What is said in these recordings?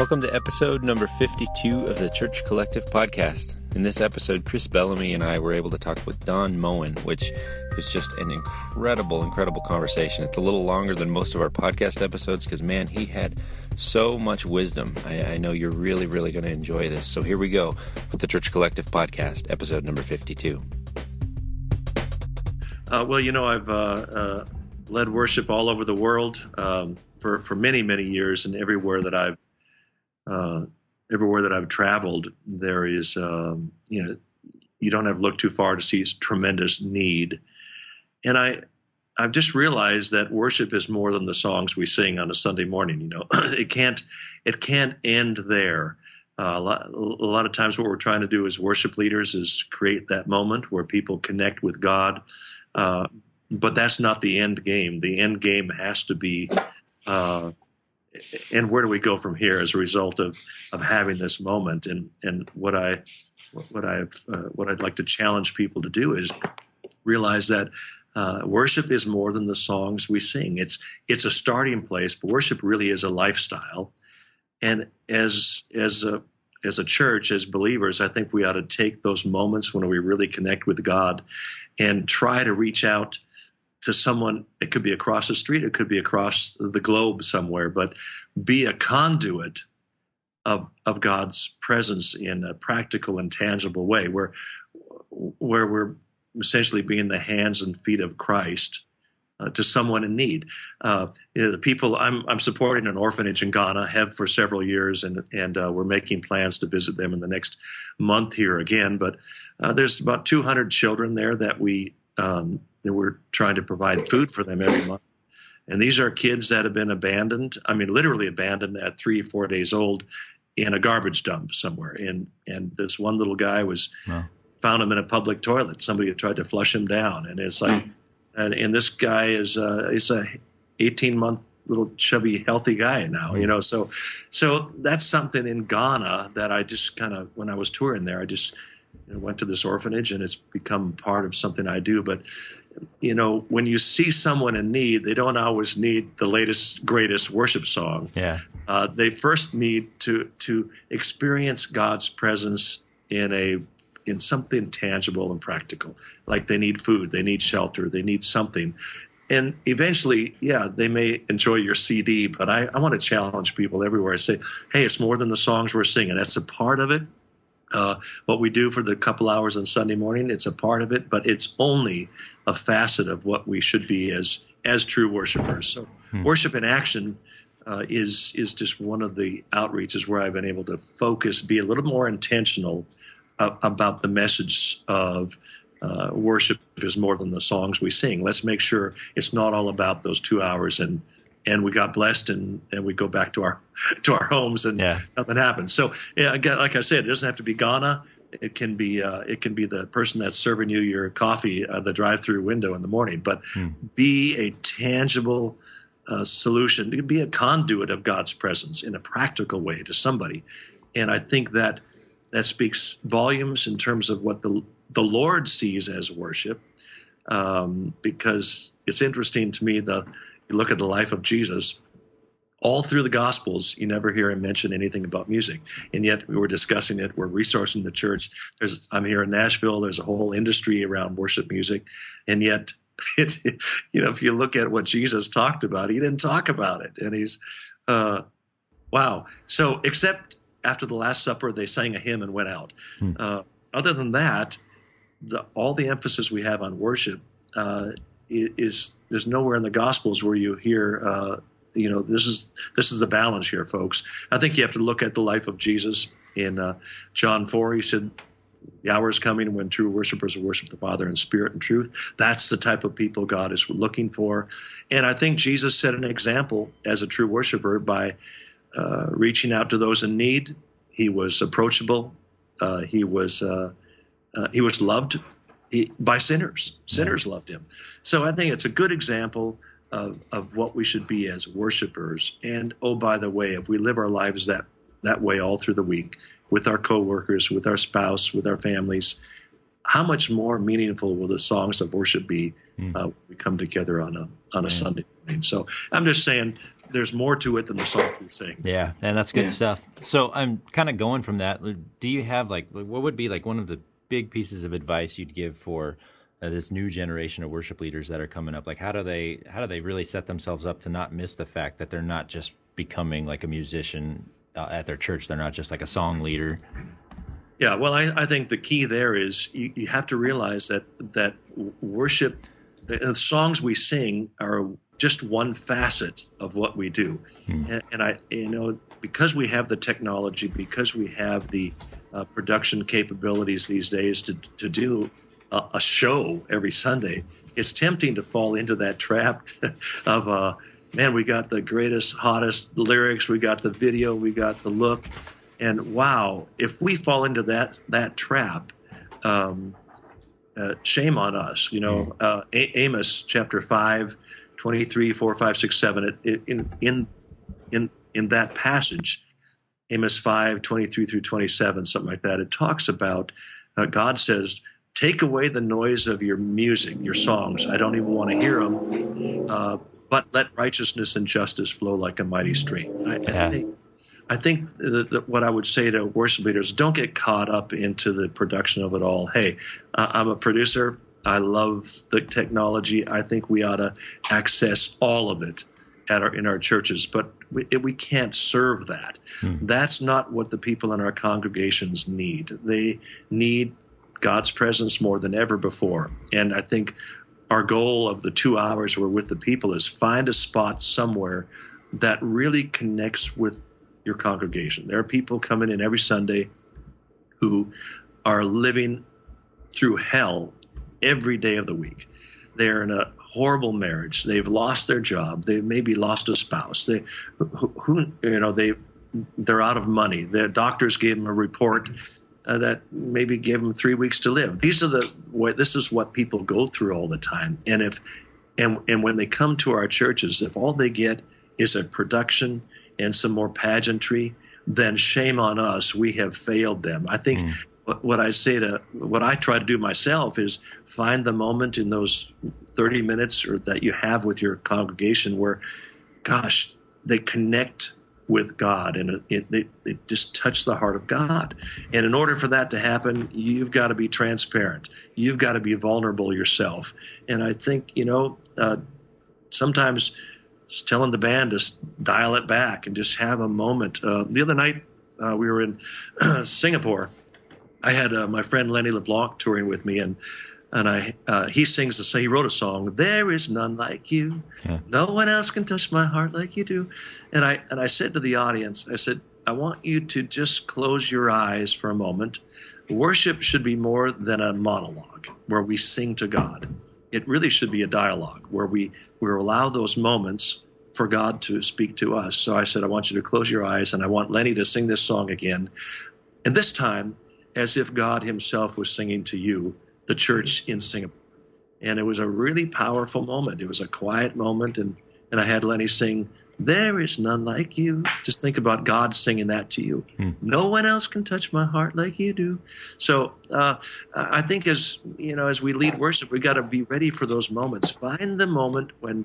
Welcome to episode number 52 of the Church Collective podcast. In this episode, Chris Bellamy and I were able to talk with Don Moen, which was just an incredible, incredible conversation. It's a little longer than most of our podcast episodes because, man, he had so much wisdom. I, I know you're really, really going to enjoy this. So here we go with the Church Collective podcast, episode number 52. Uh, well, you know, I've uh, uh, led worship all over the world um, for, for many, many years, and everywhere that I've uh, everywhere that I've traveled, there is, um, you know, you don't have to look too far to see tremendous need. And I, I've just realized that worship is more than the songs we sing on a Sunday morning. You know, it can't, it can't end there. Uh, a, lot, a, lot, of times, what we're trying to do as worship leaders is create that moment where people connect with God. Uh, but that's not the end game. The end game has to be uh, and where do we go from here as a result of of having this moment? And and what I what I've uh, what I'd like to challenge people to do is realize that uh, worship is more than the songs we sing. It's it's a starting place, but worship really is a lifestyle. And as as a as a church, as believers, I think we ought to take those moments when we really connect with God and try to reach out to someone it could be across the street it could be across the globe somewhere but be a conduit of of God's presence in a practical and tangible way where where we're essentially being the hands and feet of Christ uh, to someone in need. Uh, you know, the people I'm, I'm supporting an orphanage in Ghana have for several years, and and uh, we're making plans to visit them in the next month here again. But uh, there's about 200 children there that we um, that we're trying to provide food for them every month. And these are kids that have been abandoned. I mean, literally abandoned at three, four days old in a garbage dump somewhere. And and this one little guy was wow. found him in a public toilet. Somebody had tried to flush him down, and it's like, and, and this guy is uh, is a 18 month little chubby healthy guy now. You know, so so that's something in Ghana that I just kind of when I was touring there, I just you know, went to this orphanage, and it's become part of something I do. But you know, when you see someone in need, they don't always need the latest, greatest worship song. Yeah. Uh, they first need to to experience God's presence in a in something tangible and practical. Like they need food, they need shelter, they need something. And eventually, yeah, they may enjoy your CD, but I, I want to challenge people everywhere. I say, hey, it's more than the songs we're singing. That's a part of it. Uh, what we do for the couple hours on Sunday morning, it's a part of it, but it's only a facet of what we should be as as true worshipers. So, hmm. worship in action uh, is is just one of the outreaches where I've been able to focus, be a little more intentional uh, about the message of uh, worship is more than the songs we sing. Let's make sure it's not all about those two hours and and we got blessed and, and we go back to our to our homes and yeah. nothing happens. So yeah, again, like I said, it doesn't have to be Ghana. It can be uh, it can be the person that's serving you your coffee at the drive-through window in the morning. But hmm. be a tangible uh, solution. Be a conduit of God's presence in a practical way to somebody. And I think that that speaks volumes in terms of what the the Lord sees as worship. Um, because it's interesting to me the you look at the life of Jesus, all through the Gospels, you never hear him mention anything about music. And yet we were discussing it. We're resourcing the church. There's, I'm here in Nashville. There's a whole industry around worship music. And yet, it, you know, if you look at what Jesus talked about, he didn't talk about it. And he's, uh, wow. So, except after the Last Supper, they sang a hymn and went out. Hmm. Uh, other than that, the, all the emphasis we have on worship uh, is there's nowhere in the Gospels where you hear, uh, you know, this is this is the balance here, folks. I think you have to look at the life of Jesus in uh, John four. He said, "The hour is coming when true worshipers will worship the Father in spirit and truth." That's the type of people God is looking for, and I think Jesus set an example as a true worshiper by uh, reaching out to those in need. He was approachable. Uh, he was uh, uh, he was loved by sinners. Sinners loved him. So I think it's a good example of, of what we should be as worshipers. And oh, by the way, if we live our lives that, that way all through the week with our coworkers, with our spouse, with our families, how much more meaningful will the songs of worship be mm. uh, when we come together on a on a Sunday morning? So I'm just saying, there's more to it than the songs we sing. Yeah, and that's good Yeah. stuff. So I'm kind of going from that. Do you have like what would be like one of the big pieces of advice you'd give for uh, this new generation of worship leaders that are coming up? Like how do they how do they really set themselves up to not miss the fact that they're not just becoming like a musician uh, at their church? They're not just like a song leader. Yeah, well, I, I think the key there is you, you have to realize that that worship, the songs we sing are just one facet of what we do, and, and I, you know, because we have the technology, because we have the uh, production capabilities these days to to do a, a show every Sunday, it's tempting to fall into that trap of, uh, man, we got the greatest, hottest lyrics, we got the video, we got the look, and wow, if we fall into that that trap, um, uh, shame on us. You know, uh, A- Amos chapter 5, 23, 4, 5, 6, 7, it, it, in, in, in, in that passage, Amos 5, 23 through 27, something like that, it talks about uh, God says, Take away the noise of your music, your songs. I don't even want to hear them. Uh, but let righteousness and justice flow like a mighty stream. I, Yeah. I think, I think that, that what I would say to worship leaders: don't get caught up into the production of it all. Hey, uh, I'm a producer. I love the technology. I think we ought to access all of it at our in our churches, but we, we can't serve that. Hmm. That's not what the people in our congregations need. They need God's presence more than ever before. And I think our goal of the two hours we're with the people is find a spot somewhere that really connects with your congregation. There are people coming in every Sunday who are living through hell every day of the week. They're in a horrible marriage. They've lost their job. They maybe lost a spouse. They, who, who you know, they, they're out of money. The doctors gave them a report uh, that maybe gave them three weeks to live. These are the what this is what people go through all the time. And if and and when they come to our churches, if all they get is a production and some more pageantry, then shame on us. We have failed them. I think what, what I say to what I try to do myself is find the moment in those 30 minutes or that you have with your congregation where, gosh, they connect with God and it, it, they, just touch the heart of God. And in order for that to happen, you've got to be transparent. You've got to be vulnerable yourself. And I think, you know, uh, sometimes telling the band to dial it back and just have a moment. Uh, the other night, uh, we were in Singapore. I had uh, my friend Lenny LeBlanc touring with me, and and I uh, he sings the he wrote a song. There is none like you. No one else can touch my heart like you do. And I and I said to the audience, I said, I want you to just close your eyes for a moment. Worship should be more than a monologue where we sing to God. It really should be a dialogue where we we allow those moments for God to speak to us. So I said, I want you to close your eyes, and I want Lenny to sing this song again, and this time as if God Himself was singing to you, the church in Singapore. And it was a really powerful moment. It was a quiet moment, and and I had Lenny sing. There is none like you. Just think about God singing that to you. No one else can touch my heart like you do. So uh, I think as you know, as we lead worship, we got to be ready for those moments. Find the moment when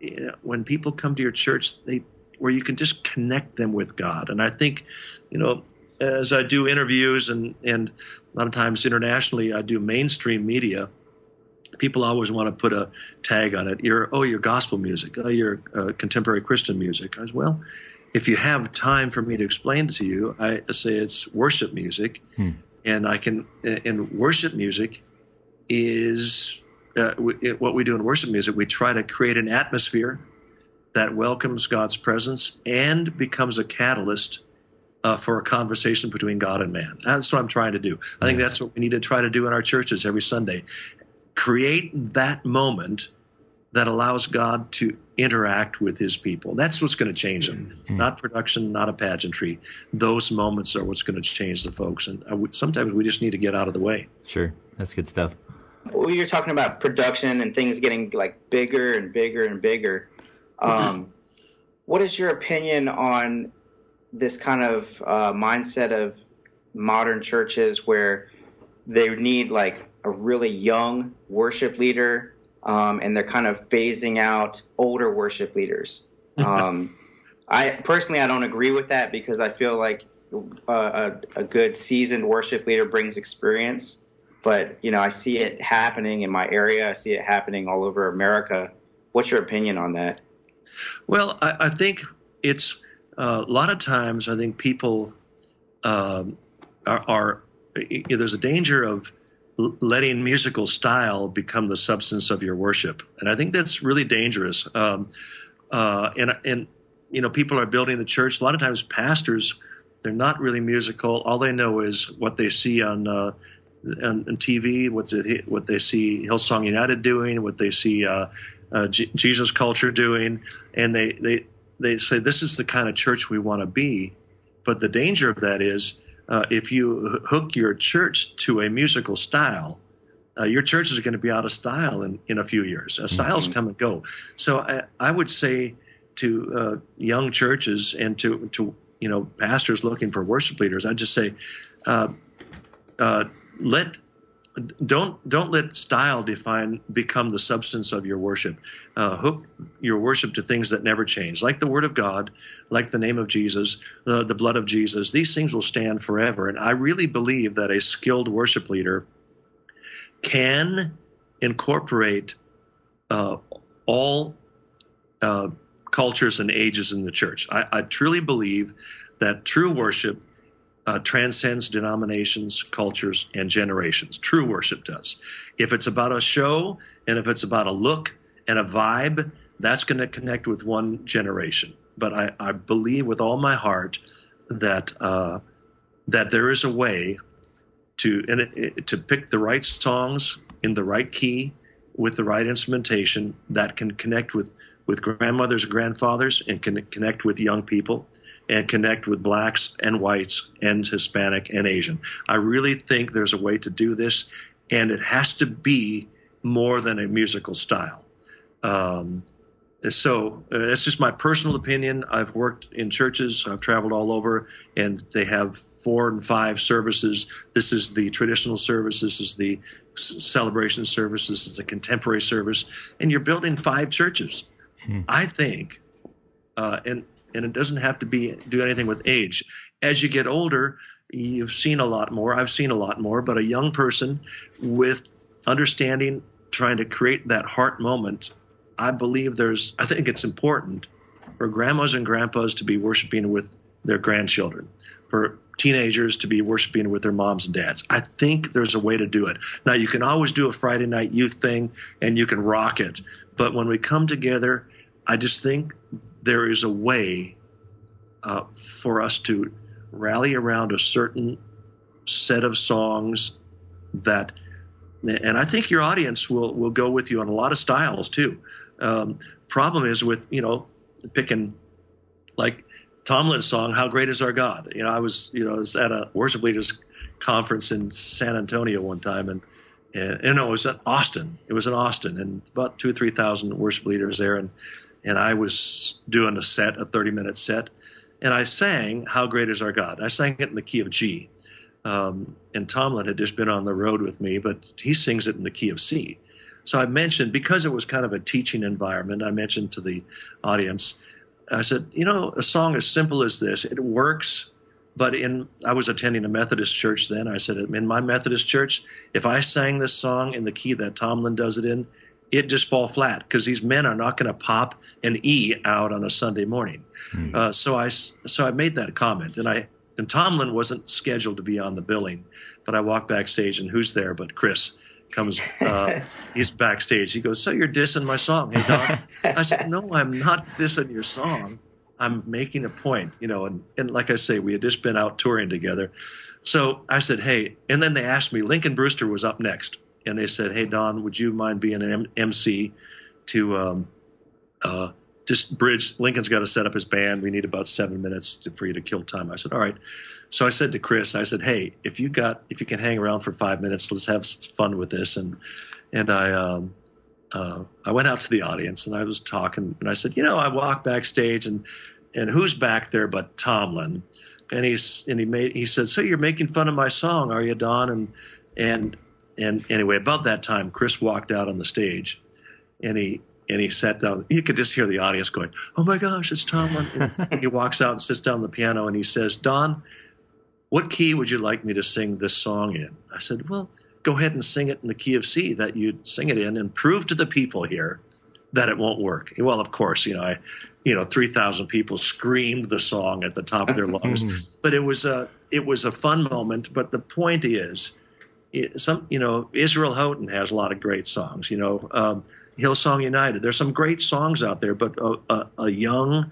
you know, when people come to your church, they where you can just connect them with God. And I think, you know, as I do interviews and and a lot of times internationally, I do mainstream media. People always want to put a tag on it. You're oh, you're gospel music. Oh, you're uh, contemporary Christian music. As well, if you have time for me to explain to you, I say it's worship music, and I can. And worship music is uh, what we do in worship music. We try to create an atmosphere that welcomes God's presence and becomes a catalyst uh, for a conversation between God and man. That's what I'm trying to do. I think that's what we need to try to do in our churches every Sunday. Create that moment that allows God to interact with his people. That's what's going to change them. Not production, not a pageantry. Those moments are what's going to change the folks. And I sometimes we just need to get out of the way. Sure, that's good stuff. Well, you're talking about production and things getting like bigger and bigger and bigger. Um, what is your opinion on this kind of uh, mindset of modern churches where they need like a really young worship leader um, and they're kind of phasing out older worship leaders? Um, I personally, I don't agree with that because I feel like a, a, good seasoned worship leader brings experience. But you know, I see it happening in my area. I see it happening all over America. What's your opinion on that? Well, I, I think it's uh, a lot of times. I think people um, are, are you know, there's a danger of letting musical style become the substance of your worship, and I think that's really dangerous. Um, uh, and and you know, people are building the church. A lot of times, pastors they're not really musical. All they know is what they see on uh, on, on, TV, what they, what they see Hillsong United doing, what they see uh, uh, G- Jesus Culture doing, and they they they say this is the kind of church we want to be. But the danger of that is uh, if you hook your church to a musical style, uh, your church is going to be out of style in, in a few years. Uh, styles mm-hmm. come and go. So I, I would say to uh, young churches and to, to you know pastors looking for worship leaders, I'd just say, uh, uh, let don't don't let style define become the substance of your worship. Uh, hook your worship to things that never change, like the Word of God, like the name of Jesus, the, the blood of Jesus. These things will stand forever. And I really believe that a skilled worship leader can incorporate uh, all uh, cultures and ages in the church. I, I truly believe that true worship uh, transcends denominations, cultures, and generations. True worship does. If it's about a show and if it's about a look and a vibe, that's going to connect with one generation. But I, I believe with all my heart that uh, that there is a way to it, it, to pick the right songs in the right key with the right instrumentation that can connect with with grandmothers and grandfathers and can connect with young people and connect with blacks and whites and Hispanic and Asian. I really think there's a way to do this, and it has to be more than a musical style. Um, so uh, it's just my personal opinion. I've worked in churches, I've traveled all over, and they have four and five services. This is the traditional service, this is the celebration service, this is the contemporary service, and you're building five churches. Hmm. I think, uh, and and it doesn't have to be do anything with age. As you get older, you've seen a lot more. I've seen a lot more, but a young person with understanding, trying to create that heart moment, I believe there's. I think it's important for grandmas and grandpas to be worshiping with their grandchildren, for teenagers to be worshiping with their moms and dads. I think there's a way to do it. Now, you can always do a Friday night youth thing and you can rock it. But when we come together I just think there is a way uh, for us to rally around a certain set of songs that, and I think your audience will will go with you on a lot of styles too. Um, problem is with you know picking like Tomlin's song "How Great Is Our God." You know, I was you know I was at a worship leaders conference in San Antonio one time and. And, and it was in Austin. It was in Austin, and about two or three thousand worship leaders there. And and I was doing a set, a 30 minute set, and I sang How Great Is Our God. I sang it in the key of G. Um, and Tomlin had just been on the road with me, but he sings it in the key of C. So I mentioned, because it was kind of a teaching environment, I mentioned to the audience, I said, you know, a song as simple as this, it works. But in, I was attending a Methodist church then. I said, in my Methodist church, if I sang this song in the key that Tomlin does it in, it just fall flat because these men are not going to pop an E out on a Sunday morning. Mm. Uh, so I so I made that comment, and I and Tomlin wasn't scheduled to be on the billing, but I walked backstage, and who's there but Chris comes. Uh, he's backstage. He goes, "So you're dissing my song, hey Don?" I said, "No, I'm not dissing your song. I'm making a point, you know." And and like I say, we had just been out touring together. So I said, "Hey," and then they asked me. Lincoln Brewster was up next and they said, "Hey Don, would you mind being an M- MC to um, uh, just bridge? Lincoln's got to set up his band. We need about seven minutes to, for you to kill time." I said, "All right." So I said to Chris, I said, "Hey, if you got if you can hang around for five minutes, let's have fun with this." And and I um, uh, I went out to the audience and I was talking and I said, "You know, I walked backstage and and who's back there but Tomlin?" And he's and he made he said, "So you're making fun of my song, are you, Don?" And and and anyway, about that time, Chris walked out on the stage, and he and he sat down. You could just hear the audience going, "Oh my gosh, it's Tomlin!" he walks out and sits down on the piano, and he says, "Don, what key would you like me to sing this song in?" I said, "Well, go ahead and sing it in the key of C that you'd sing it in, and prove to the people here that it won't work." Well, of course, you know, I, you know, three thousand people screamed the song at the top of their lungs, mm-hmm. but it was a it was a fun moment. But the point is. Some you know Israel Houghton has a lot of great songs. You know um, Hillsong United. There's some great songs out there, but a, a, a young,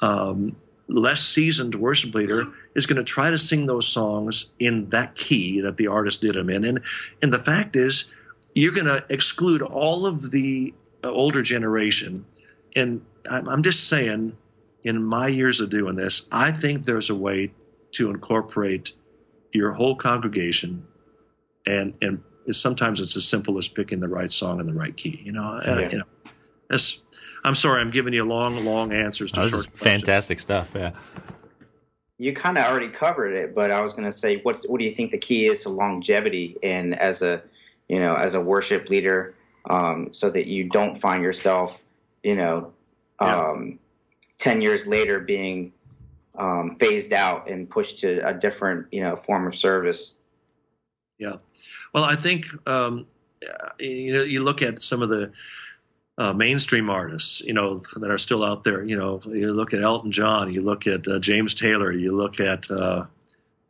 um, less seasoned worship leader is going to try to sing those songs in that key that the artist did them in. And and the fact is, you're going to exclude all of the uh, older generation. And I'm, I'm just saying, in my years of doing this, I think there's a way to incorporate your whole congregation, and and sometimes it's as simple as picking the right song in the right key. You know, uh, you know. That's, I'm sorry, I'm giving you long, long answers to Oh, short questions. fantastic stuff. Yeah. You kind of already covered it, but I was going to say, what's what do you think the key is to longevity and as a, you know, as a worship leader, um, so that you don't find yourself, you know, Yeah. um, ten years later being um, phased out and pushed to a different, you know, form of service. Yeah. Well, I think um, you know you look at some of the uh, mainstream artists, you know, that are still out there. You know, you look at Elton John, you look at uh, James Taylor, you look at uh,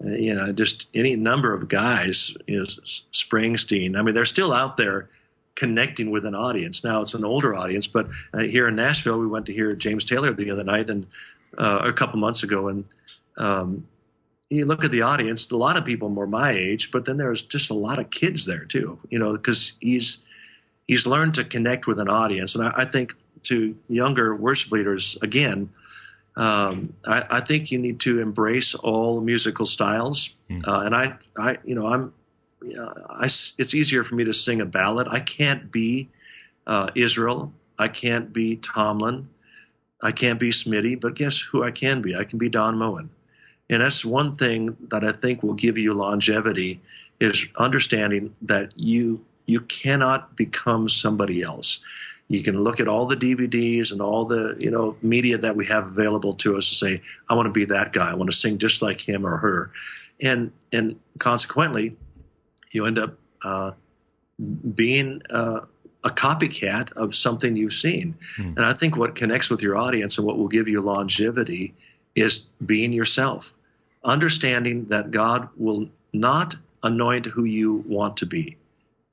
you know just any number of guys. You know, Springsteen. I mean, they're still out there connecting with an audience. Now it's an older audience, but uh, here in Nashville, we went to hear James Taylor the other night and uh, a couple months ago, and um, you look at the audience, a lot of people more my age, but then there's just a lot of kids there too, you know, because he's he's learned to connect with an audience. And I, I think to younger worship leaders, again, um, I, I think you need to embrace all musical styles. Hmm. Uh, and I, I, you know, I'm, yeah, I, it's easier for me to sing a ballad. I can't be uh, Israel. I can't be Tomlin. I can't be Smitty, but guess who I can be? I can be Don Moen. And that's one thing that I think will give you longevity is understanding that you you cannot become somebody else. You can look at all the DVDs and all the you know media that we have available to us to say, I want to be that guy. I want to sing just like him or her, and and consequently, you end up uh, being uh, a copycat of something you've seen. Hmm. And I think what connects with your audience and what will give you longevity is being yourself, understanding that God will not anoint who you want to be.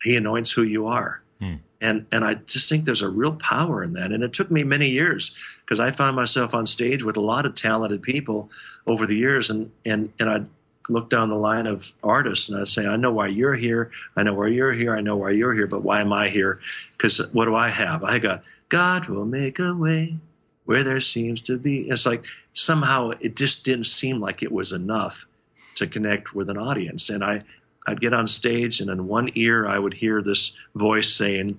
He anoints who you are. Hmm. And and I just think there's a real power in that. And it took me many years because I found myself on stage with a lot of talented people over the years and and and I'd look down the line of artists and I'd say, I know why you're here, I know why you're here, I know why you're here, but why am I here? Because what do I have? I got God will make a way where there seems to be. It's like somehow it just didn't seem like it was enough to connect with an audience. And I, I'd get on stage, and in one ear, I would hear this voice saying,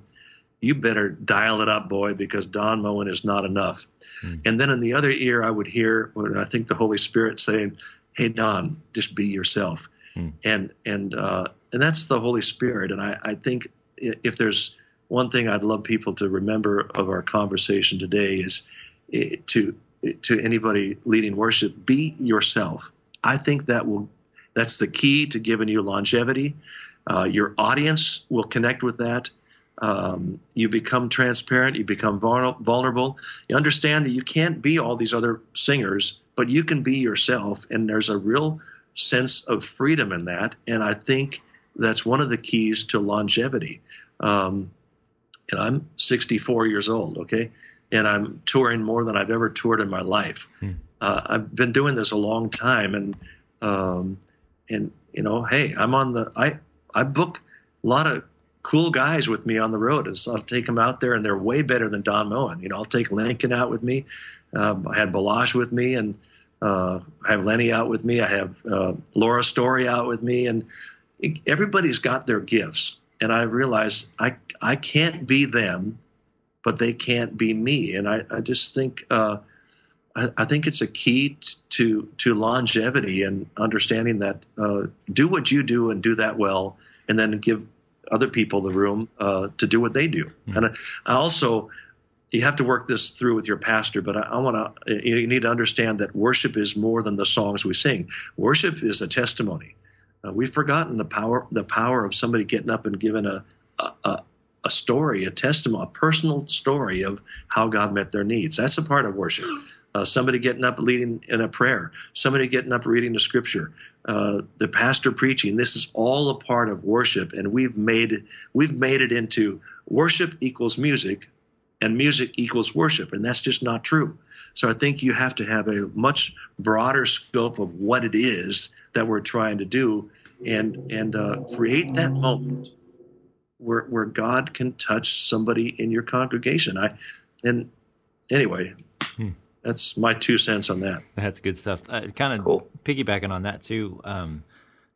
You better dial it up, boy, because Don Moen is not enough. Hmm. And then in the other ear, I would hear, what I think the Holy Spirit saying, Hey, Don, just be yourself. Hmm. And, and, uh, and that's the Holy Spirit. And I, I think if there's one thing I'd love people to remember of our conversation today is to to anybody leading worship, be yourself. I think that will that's the key to giving you longevity. Uh, your audience will connect with that. Um, you become transparent. You become vulnerable. You understand that you can't be all these other singers, but you can be yourself. And there's a real sense of freedom in that. And I think that's one of the keys to longevity. Um, and I'm 64 years old, okay? And I'm touring more than I've ever toured in my life. Hmm. Uh, I've been doing this a long time, and um, and you know, hey, I'm on the I I book a lot of cool guys with me on the road. I'll take them out there, and they're way better than Don Moen. You know, I'll take Lincoln out with me. Um, I had Baloche with me, and uh, I have Lenny out with me. I have uh, Laura Story out with me, and everybody's got their gifts. And I realize I I can't be them, but they can't be me. And I, I just think uh, I, I think it's a key t- to to longevity and understanding that uh, do what you do and do that well, and then give other people the room uh, to do what they do. Mhm. And I, I also you have to work this through with your pastor, but I, I want to. You need to understand that worship is more than the songs we sing. Worship is a testimony. Uh, we've forgotten the power the power of somebody getting up and giving a, a a story, a testimony, a personal story of how God met their needs. That's a part of worship. Uh, somebody getting up leading in a prayer, somebody getting up reading the scripture, uh, the pastor preaching. This is all a part of worship, and we've made it. We've made it into worship equals music, and music equals worship, and that's just not true. So I think you have to have a much broader scope of what it is that we're trying to do, and and uh, create that moment where where God can touch somebody in your congregation. I and anyway, hmm. that's my two cents on that. That's good stuff. Uh, kind of cool. piggybacking on that too. Um,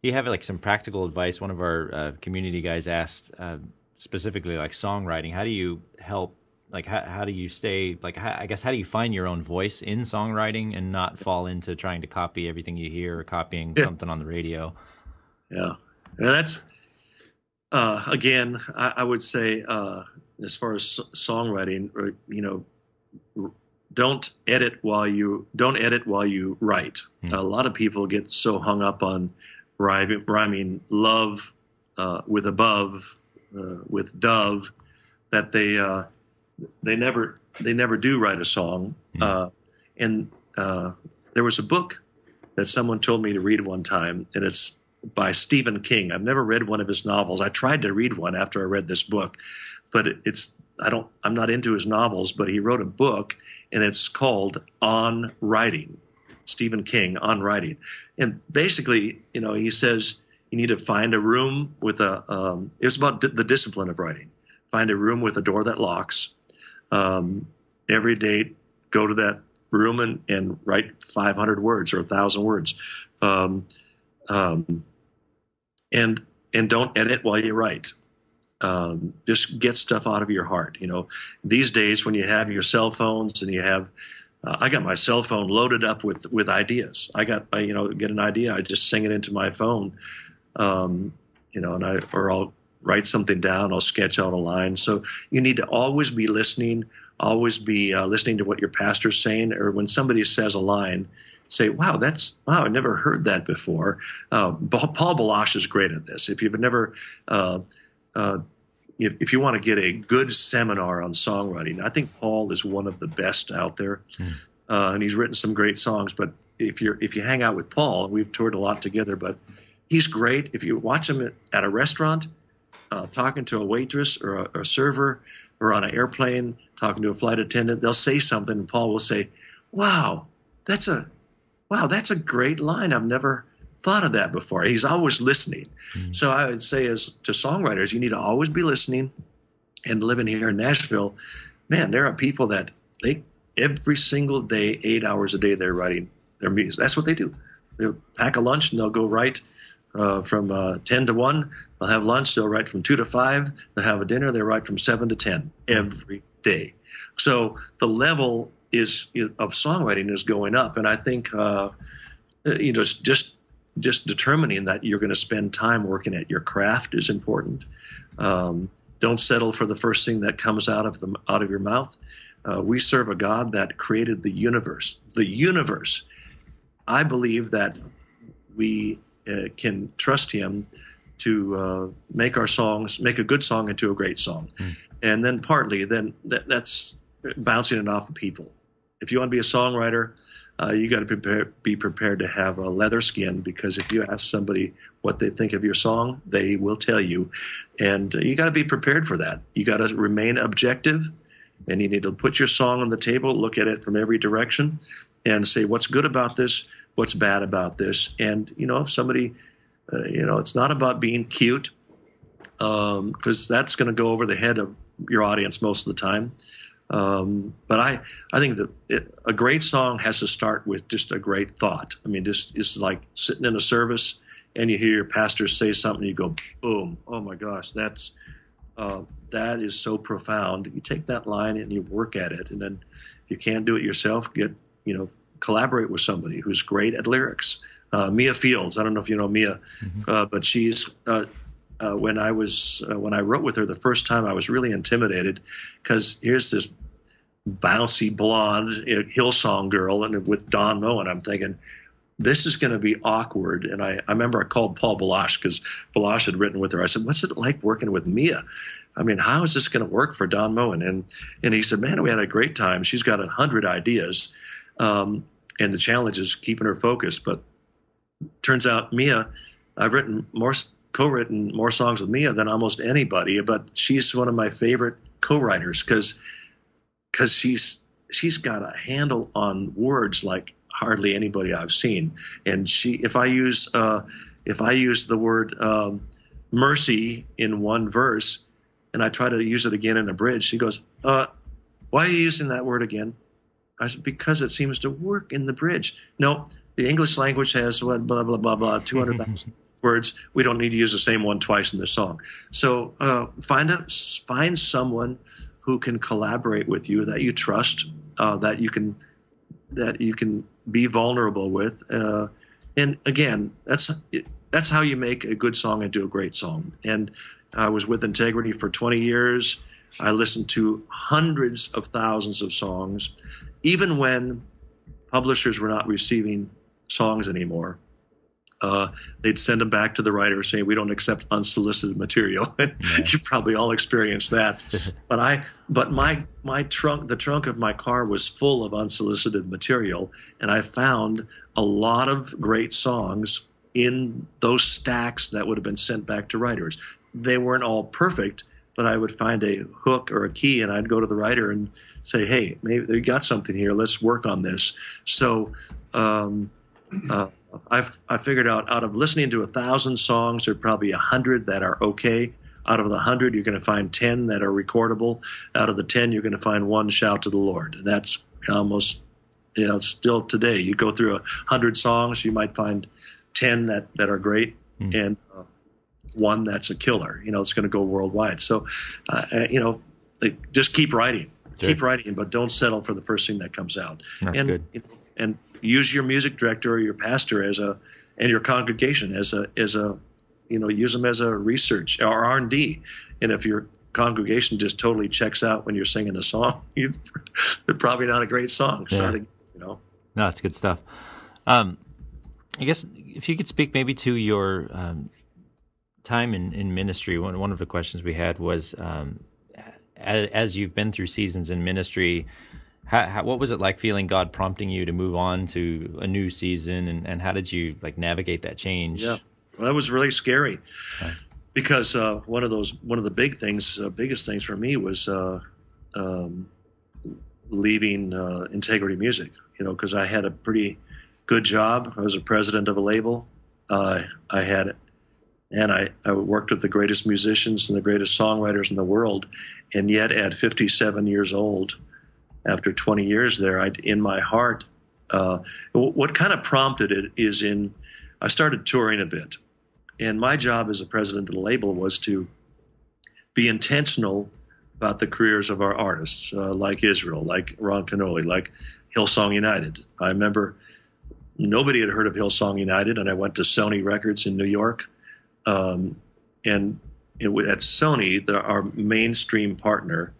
you have like some practical advice? One of our uh, community guys asked uh, specifically like songwriting. How do you help? Like how, how do you stay like how, I guess how do you find your own voice in songwriting and not fall into trying to copy everything you hear or copying yeah. something on the radio? Yeah, and that's uh, again, I, I, would say uh, as far as songwriting, or, you know, don't edit while you don't edit while you write. Mm. A lot of people get so hung up on rhyming, rhyming love uh, with above uh, with dove that they uh, they never they never do write a song. Mm. and there was a book that someone told me to read one time, and it's by Stephen King. I've never read one of his novels. I tried to read one after I read this book, but it's I don't I'm not into his novels, but he wrote a book and it's called On Writing. Stephen King on writing. And basically, you know, he says you need to find a room with a um, it was about d- the discipline of writing. Find a room with a door that locks. Um, every day go to that room and, and write 500 words or 1,000 words. Um, um, and and don't edit while you write. Um, just get stuff out of your heart. You know, these days when you have your cell phones and you have, uh, I got my cell phone loaded up with with ideas. I got I, you know get an idea, I just sing it into my phone, um, you know, and I or I'll write something down, I'll sketch out a line. So you need to always be listening, always be uh, listening to what your pastor's saying, or when somebody says a line, say, wow, that's, wow, I never heard that before. Uh, Paul Baloche is great at this. If you've never, uh, uh, if, if, you want to get a good seminar on songwriting, I think Paul is one of the best out there. Mm. and he's written some great songs, but if you're, if you hang out with Paul, we've toured a lot together, but he's great. If you watch him at, a restaurant, uh, talking to a waitress or a, a server or on an airplane, talking to a flight attendant, they'll say something and Paul will say, wow, that's a wow, that's a great line. I've never thought of that before. He's always listening. Mm-hmm. So I would say, as to songwriters, you need to always be listening. And living here in Nashville, man, there are people that they every single day, eight hours a day, they're writing their music. That's what they do. They pack a lunch and they'll go write uh, from uh, 10 to 1. They'll have lunch. They'll write from 2 to 5. They'll have a dinner. They write from 7 to 10 every day. So the level is, of songwriting is going up, and I think uh, you know just just determining that you're going to spend time working at your craft is important. Um, don't settle for the first thing that comes out of the out of your mouth. Uh, we serve a God that created the universe. The universe. I believe that we uh, can trust Him to uh, make our songs, make a good song into a great song, mm. and then partly then that, that's bouncing it off of people if you want to be a songwriter, uh, you got to prepare, be prepared to have a leather skin because if you ask somebody what they think of your song, they will tell you, and you got to be prepared for that. You got to remain objective, and you need to put your song on the table, look at it from every direction, and say what's good about this, what's bad about this, and you know if somebody, uh, you know, it's not about being cute because um, that's going to go over the head of your audience most of the time. Um, but I, I think that it, a great song has to start with just a great thought. I mean, just it's like sitting in a service and you hear your pastor say something, you go, boom, oh my gosh, that's uh, that is so profound. You take that line and you work at it, and then if you can't do it yourself, get you know collaborate with somebody who's great at lyrics. Uh, Mia Fieldes, I don't know if you know Mia, mm-hmm. uh, but she's uh, when I was uh, when I wrote with her the first time, I was really intimidated because here's this bouncy blonde you know, Hillsong girl, and with Don Moen, I'm thinking this is going to be awkward. And I, I remember I called Paul Baloche because Baloche had written with her. I said, "What's it like working with Mia?" I mean, how is this going to work for Don Moen? And and he said, man, we had a great time. She's got a hundred ideas, um, and the challenge is keeping her focused. But turns out Mia, I've written more, co-written more songs with Mia than almost anybody. But she's one of my favorite co-writers because because she's she's got a handle on words like hardly anybody I've seen. And she, if I use uh, if I use the word um, mercy in one verse and I try to use it again in a bridge, she goes, uh, "Why are you using that word again?" I said, "Because it seems to work in the bridge." No, the English language has what blah blah blah blah two hundred thousand words. We don't need to use the same one twice in the song. So uh, find a find someone who can collaborate with you that you trust, uh, that you can that you can be vulnerable with. Uh, and again, that's that's how you make a good song into a great song. And I was with Integrity for 20 years. I listened to hundreds of thousands of songs, even when publishers were not receiving songs anymore. Uh, they'd send them back to the writer saying, "We don't accept unsolicited material." yeah. you probably all experienced that. but I, but my my trunk, the trunk of my car was full of unsolicited material, and I found a lot of great songs in those stacks that would have been sent back to writers they weren't all perfect, but I would find a hook or a key and I'd go to the writer and say, hey, maybe you got something here. Let's work on this. So um, uh, I, I figured out out of listening to a thousand songs, there are probably a hundred that are okay. Out of the hundred, you're going to find 10 that are recordable. Out of the 10, you're going to find one shout to the Lord. And that's almost, you know, still today. You go through a hundred songs, you might find 10 that, that are great. Mm. And uh, one that's a killer. You know, it's going to go worldwide. So, uh, uh you know, just keep writing, sure. keep writing, but don't settle for the first thing that comes out. That's and good. And use your music director or your pastor as a and your congregation as a as a you know use them as a research or R and D. And if your congregation just totally checks out when you're singing a song, it's probably not a great song. Yeah. you know. No, it's good stuff. Um, I guess if you could speak maybe to your um, time in, in ministry, one, one of the questions we had was um, as, as, you've been through seasons in ministry, how, how, what was it like feeling God prompting you to move on to a new season, and, and how did you like navigate that change? Yeah, well, that was really scary okay. because uh, one of those one of the big things, uh, biggest things for me was uh, um, leaving uh, Integrity Music. You know, because I had a pretty good job. I was a president of a label. Uh, I had and I, I worked with the greatest musicians and the greatest songwriters in the world. And yet, at 57 years old, after 20 years there, I, in my heart, uh, what kind of prompted it is in I started touring a bit. And my job as a president of the label was to be intentional about the careers of our artists, uh, like Israel, like Ron Kenoly, like Hillsong United. I remember nobody had heard of Hillsong United, and I went to Sony Records in New York um, and it, at Sony, the, our mainstream partner,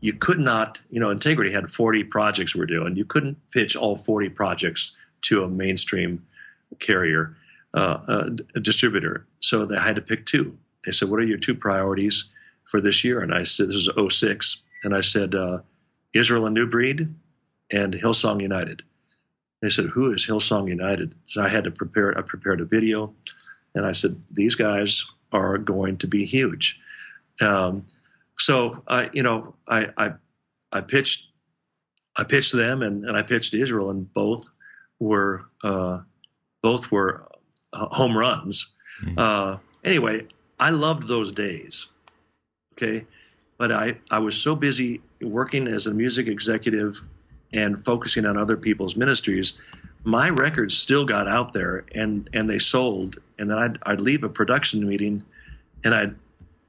you could not, you know, Integrity had 40 projects we're doing. You couldn't pitch all 40 projects to a mainstream carrier, uh, uh distributor. So they had to pick two. They said, What are your two priorities for this year? And I said, This is 06. And I said, uh, Israel and New Breed and Hillsong United. They said, Who is Hillsong United? So I had to prepare, I prepared a video. And I said, these guys are going to be huge. Um, so I, you know, I, I, I pitched, I pitched them and, and I pitched Israel and both were, uh, both were uh, home runs. Mm-hmm. Uh, anyway, I loved those days. Okay. But I, I was so busy working as a music executive and focusing on other people's ministries my records still got out there and and they sold and then I'd, I'd leave a production meeting and I'd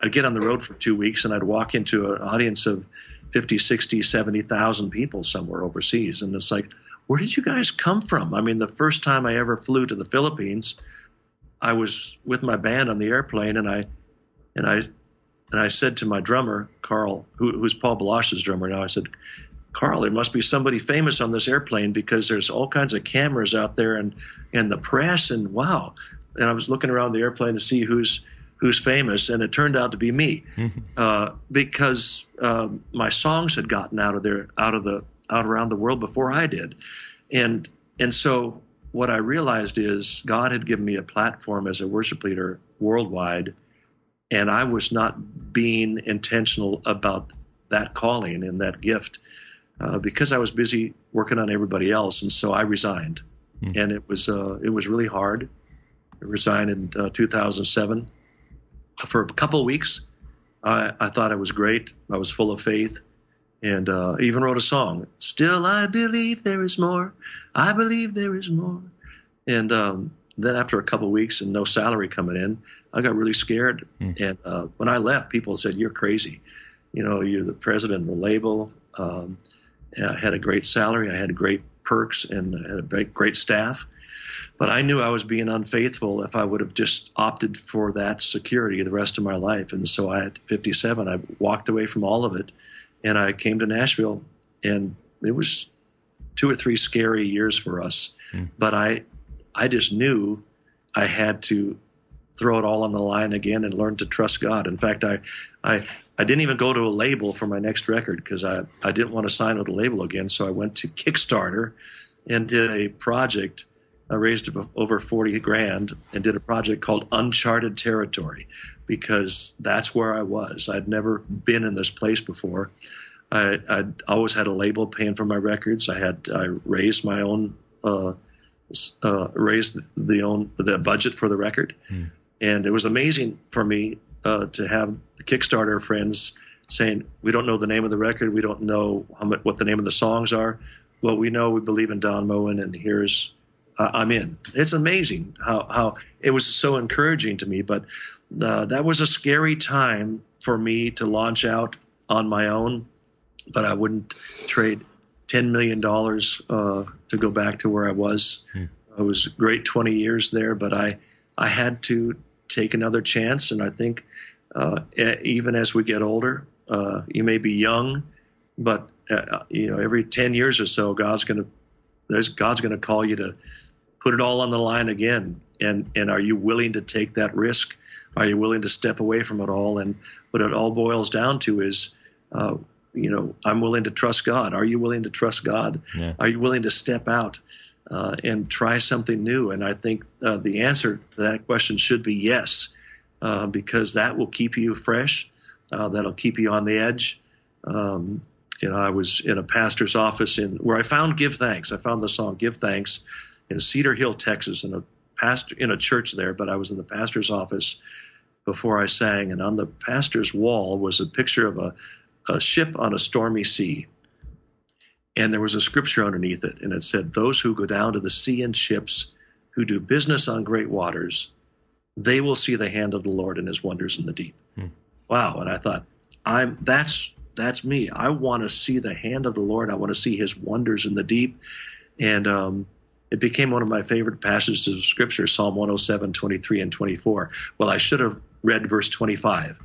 I'd get on the road for two weeks and I'd walk into an audience of 50 60 70,000 people somewhere overseas and it's like where did you guys come from I mean the first time I ever flew to the Philippines I was with my band on the airplane and I and I and I said to my drummer Carl who, who's Paul Baloche's drummer now I said Carl, there must be somebody famous on this airplane because there's all kinds of cameras out there and and the press and wow. And I was looking around the airplane to see who's who's famous, and it turned out to be me. Uh, because um, my songs had gotten out of there, out of the out around the world before I did, and and so what I realized is God had given me a platform as a worship leader worldwide, and I was not being intentional about that calling and that gift uh, because I was busy working on everybody else, and so I resigned, Hmm. and it was uh, it was really hard. I resigned in uh, 2007 for a couple of weeks. I, I thought it was great. I was full of faith, and uh, even wrote a song. Still, I believe there is more. I believe there is more. And um, then after a couple of weeks and no salary coming in, I got really scared. Hmm. And uh, when I left, people said, "You're crazy. You know, you're the president of the label." Um, I had a great salary. I had great perks and I had a great, great staff. But I knew I was being unfaithful if I would have just opted for that security the rest of my life. And so I, at 57, I walked away from all of it and I came to Nashville. And it was two or three scary years for us. Mm. But I, I just knew I had to throw it all on the line again and learn to trust God. In fact, I, I, I didn't even go to a label for my next record because I, I didn't want to sign with a label again. So I went to Kickstarter and did a project. I raised over 40 grand and did a project called Uncharted Territory because that's where I was. I'd never been in this place before. I, I'd always had a label paying for my records. I had I raised my own uh, uh, raised the own the budget for the record, Hmm. and it was amazing for me uh, to have the Kickstarter friends saying, "We don't know the name of the record. We don't know how much, what the name of the songs are. Well, we know we believe in Don Moen, and here's uh, I'm in." It's amazing how how it was so encouraging to me, but uh, that was a scary time for me to launch out on my own. But I wouldn't trade ten million dollars uh, to go back to where I was. Hmm. I was great twenty years there, but I I had to take another chance, and I think uh, even as we get older, uh, you may be young, but uh, you know every ten years or so, God's going to there's God's going to call you to put it all on the line again. And and are you willing to take that risk? Are you willing to step away from it all? And what it all boils down to is, uh, you know, I'm willing to trust God. Are you willing to trust God? Yeah. Are you willing to step out uh, and try something new? And I think uh, the answer to that question should be yes, uh, because that will keep you fresh. Uh, that'll keep you on the edge. Um, you know, I was in a pastor's office in where I found "Give Thanks." I found the song "Give Thanks" in Cedar Hill, Texas, in a pastor in a church there. But I was in the pastor's office before I sang, and on the pastor's wall was a picture of a, a ship on a stormy sea and there was a scripture underneath it, and it said, Those who go down to the sea in ships, who do business on great waters, they will see the hand of the Lord and his wonders in the deep. Hmm. Wow. And I thought, I'm that's that's me. I want to see the hand of the Lord. I want to see his wonders in the deep. And um, it became one of my favorite passages of scripture, Psalm 107, 23, and 24. Well, I should have read verse 25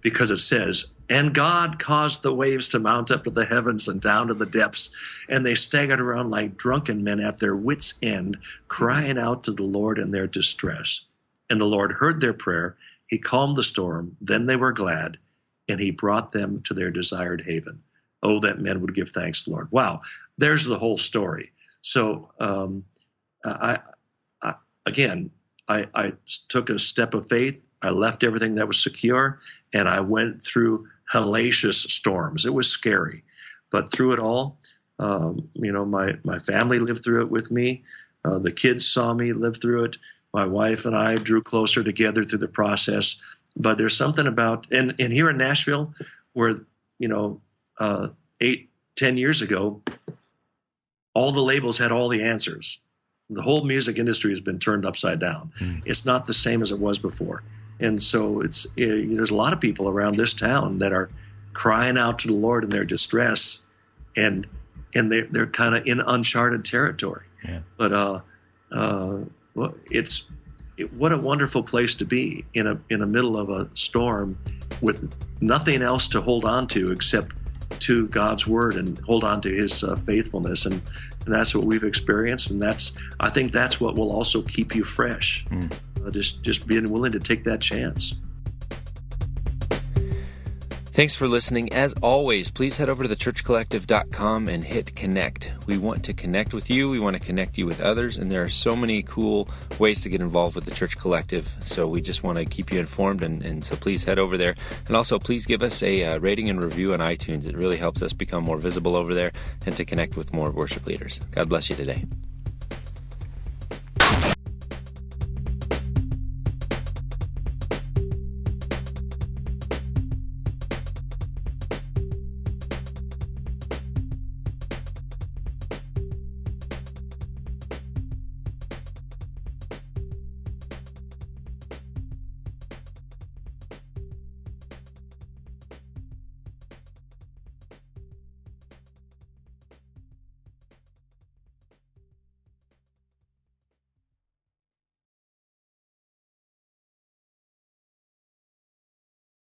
because it says, And God caused the waves to mount up to the heavens and down to the depths, and they staggered around like drunken men at their wits' end, crying out to the Lord in their distress. And the Lord heard their prayer. He calmed the storm. Then they were glad, and he brought them to their desired haven. Oh, that men would give thanks to the Lord. Wow, there's the whole story. So, um, I, I, again, I, I took a step of faith. I left everything that was secure and I went through hellacious storms. It was scary, but through it all, um, you know, my, my family lived through it with me. Uh, the kids saw me live through it. My wife and I drew closer together through the process. But there's something about, and, and here in Nashville, where, you know, uh, eight, ten years ago, all the labels had all the answers. The whole music industry has been turned upside down. Mm. It's not the same as it was before. And so it's eh, there's a lot of people around this town that are crying out to the Lord in their distress, and and they're they're kind of in uncharted territory. Yeah. But uh, uh, well, it's it, what a wonderful place to be in a in the middle of a storm with nothing else to hold on to except to God's word and hold on to His uh, faithfulness, and and that's what we've experienced, and that's I think that's what will also keep you fresh. Mm. Uh, just just being willing to take that chance. Thanks for listening. As always, please head over to thechurchcollective.com and hit connect. We want to connect with you, we want to connect you with others, and there are so many cool ways to get involved with the Church Collective. So we just want to keep you informed, and, and so please head over there. And also, please give us a uh, rating and review on iTunes. It really helps us become more visible over there and to connect with more worship leaders. God bless you today.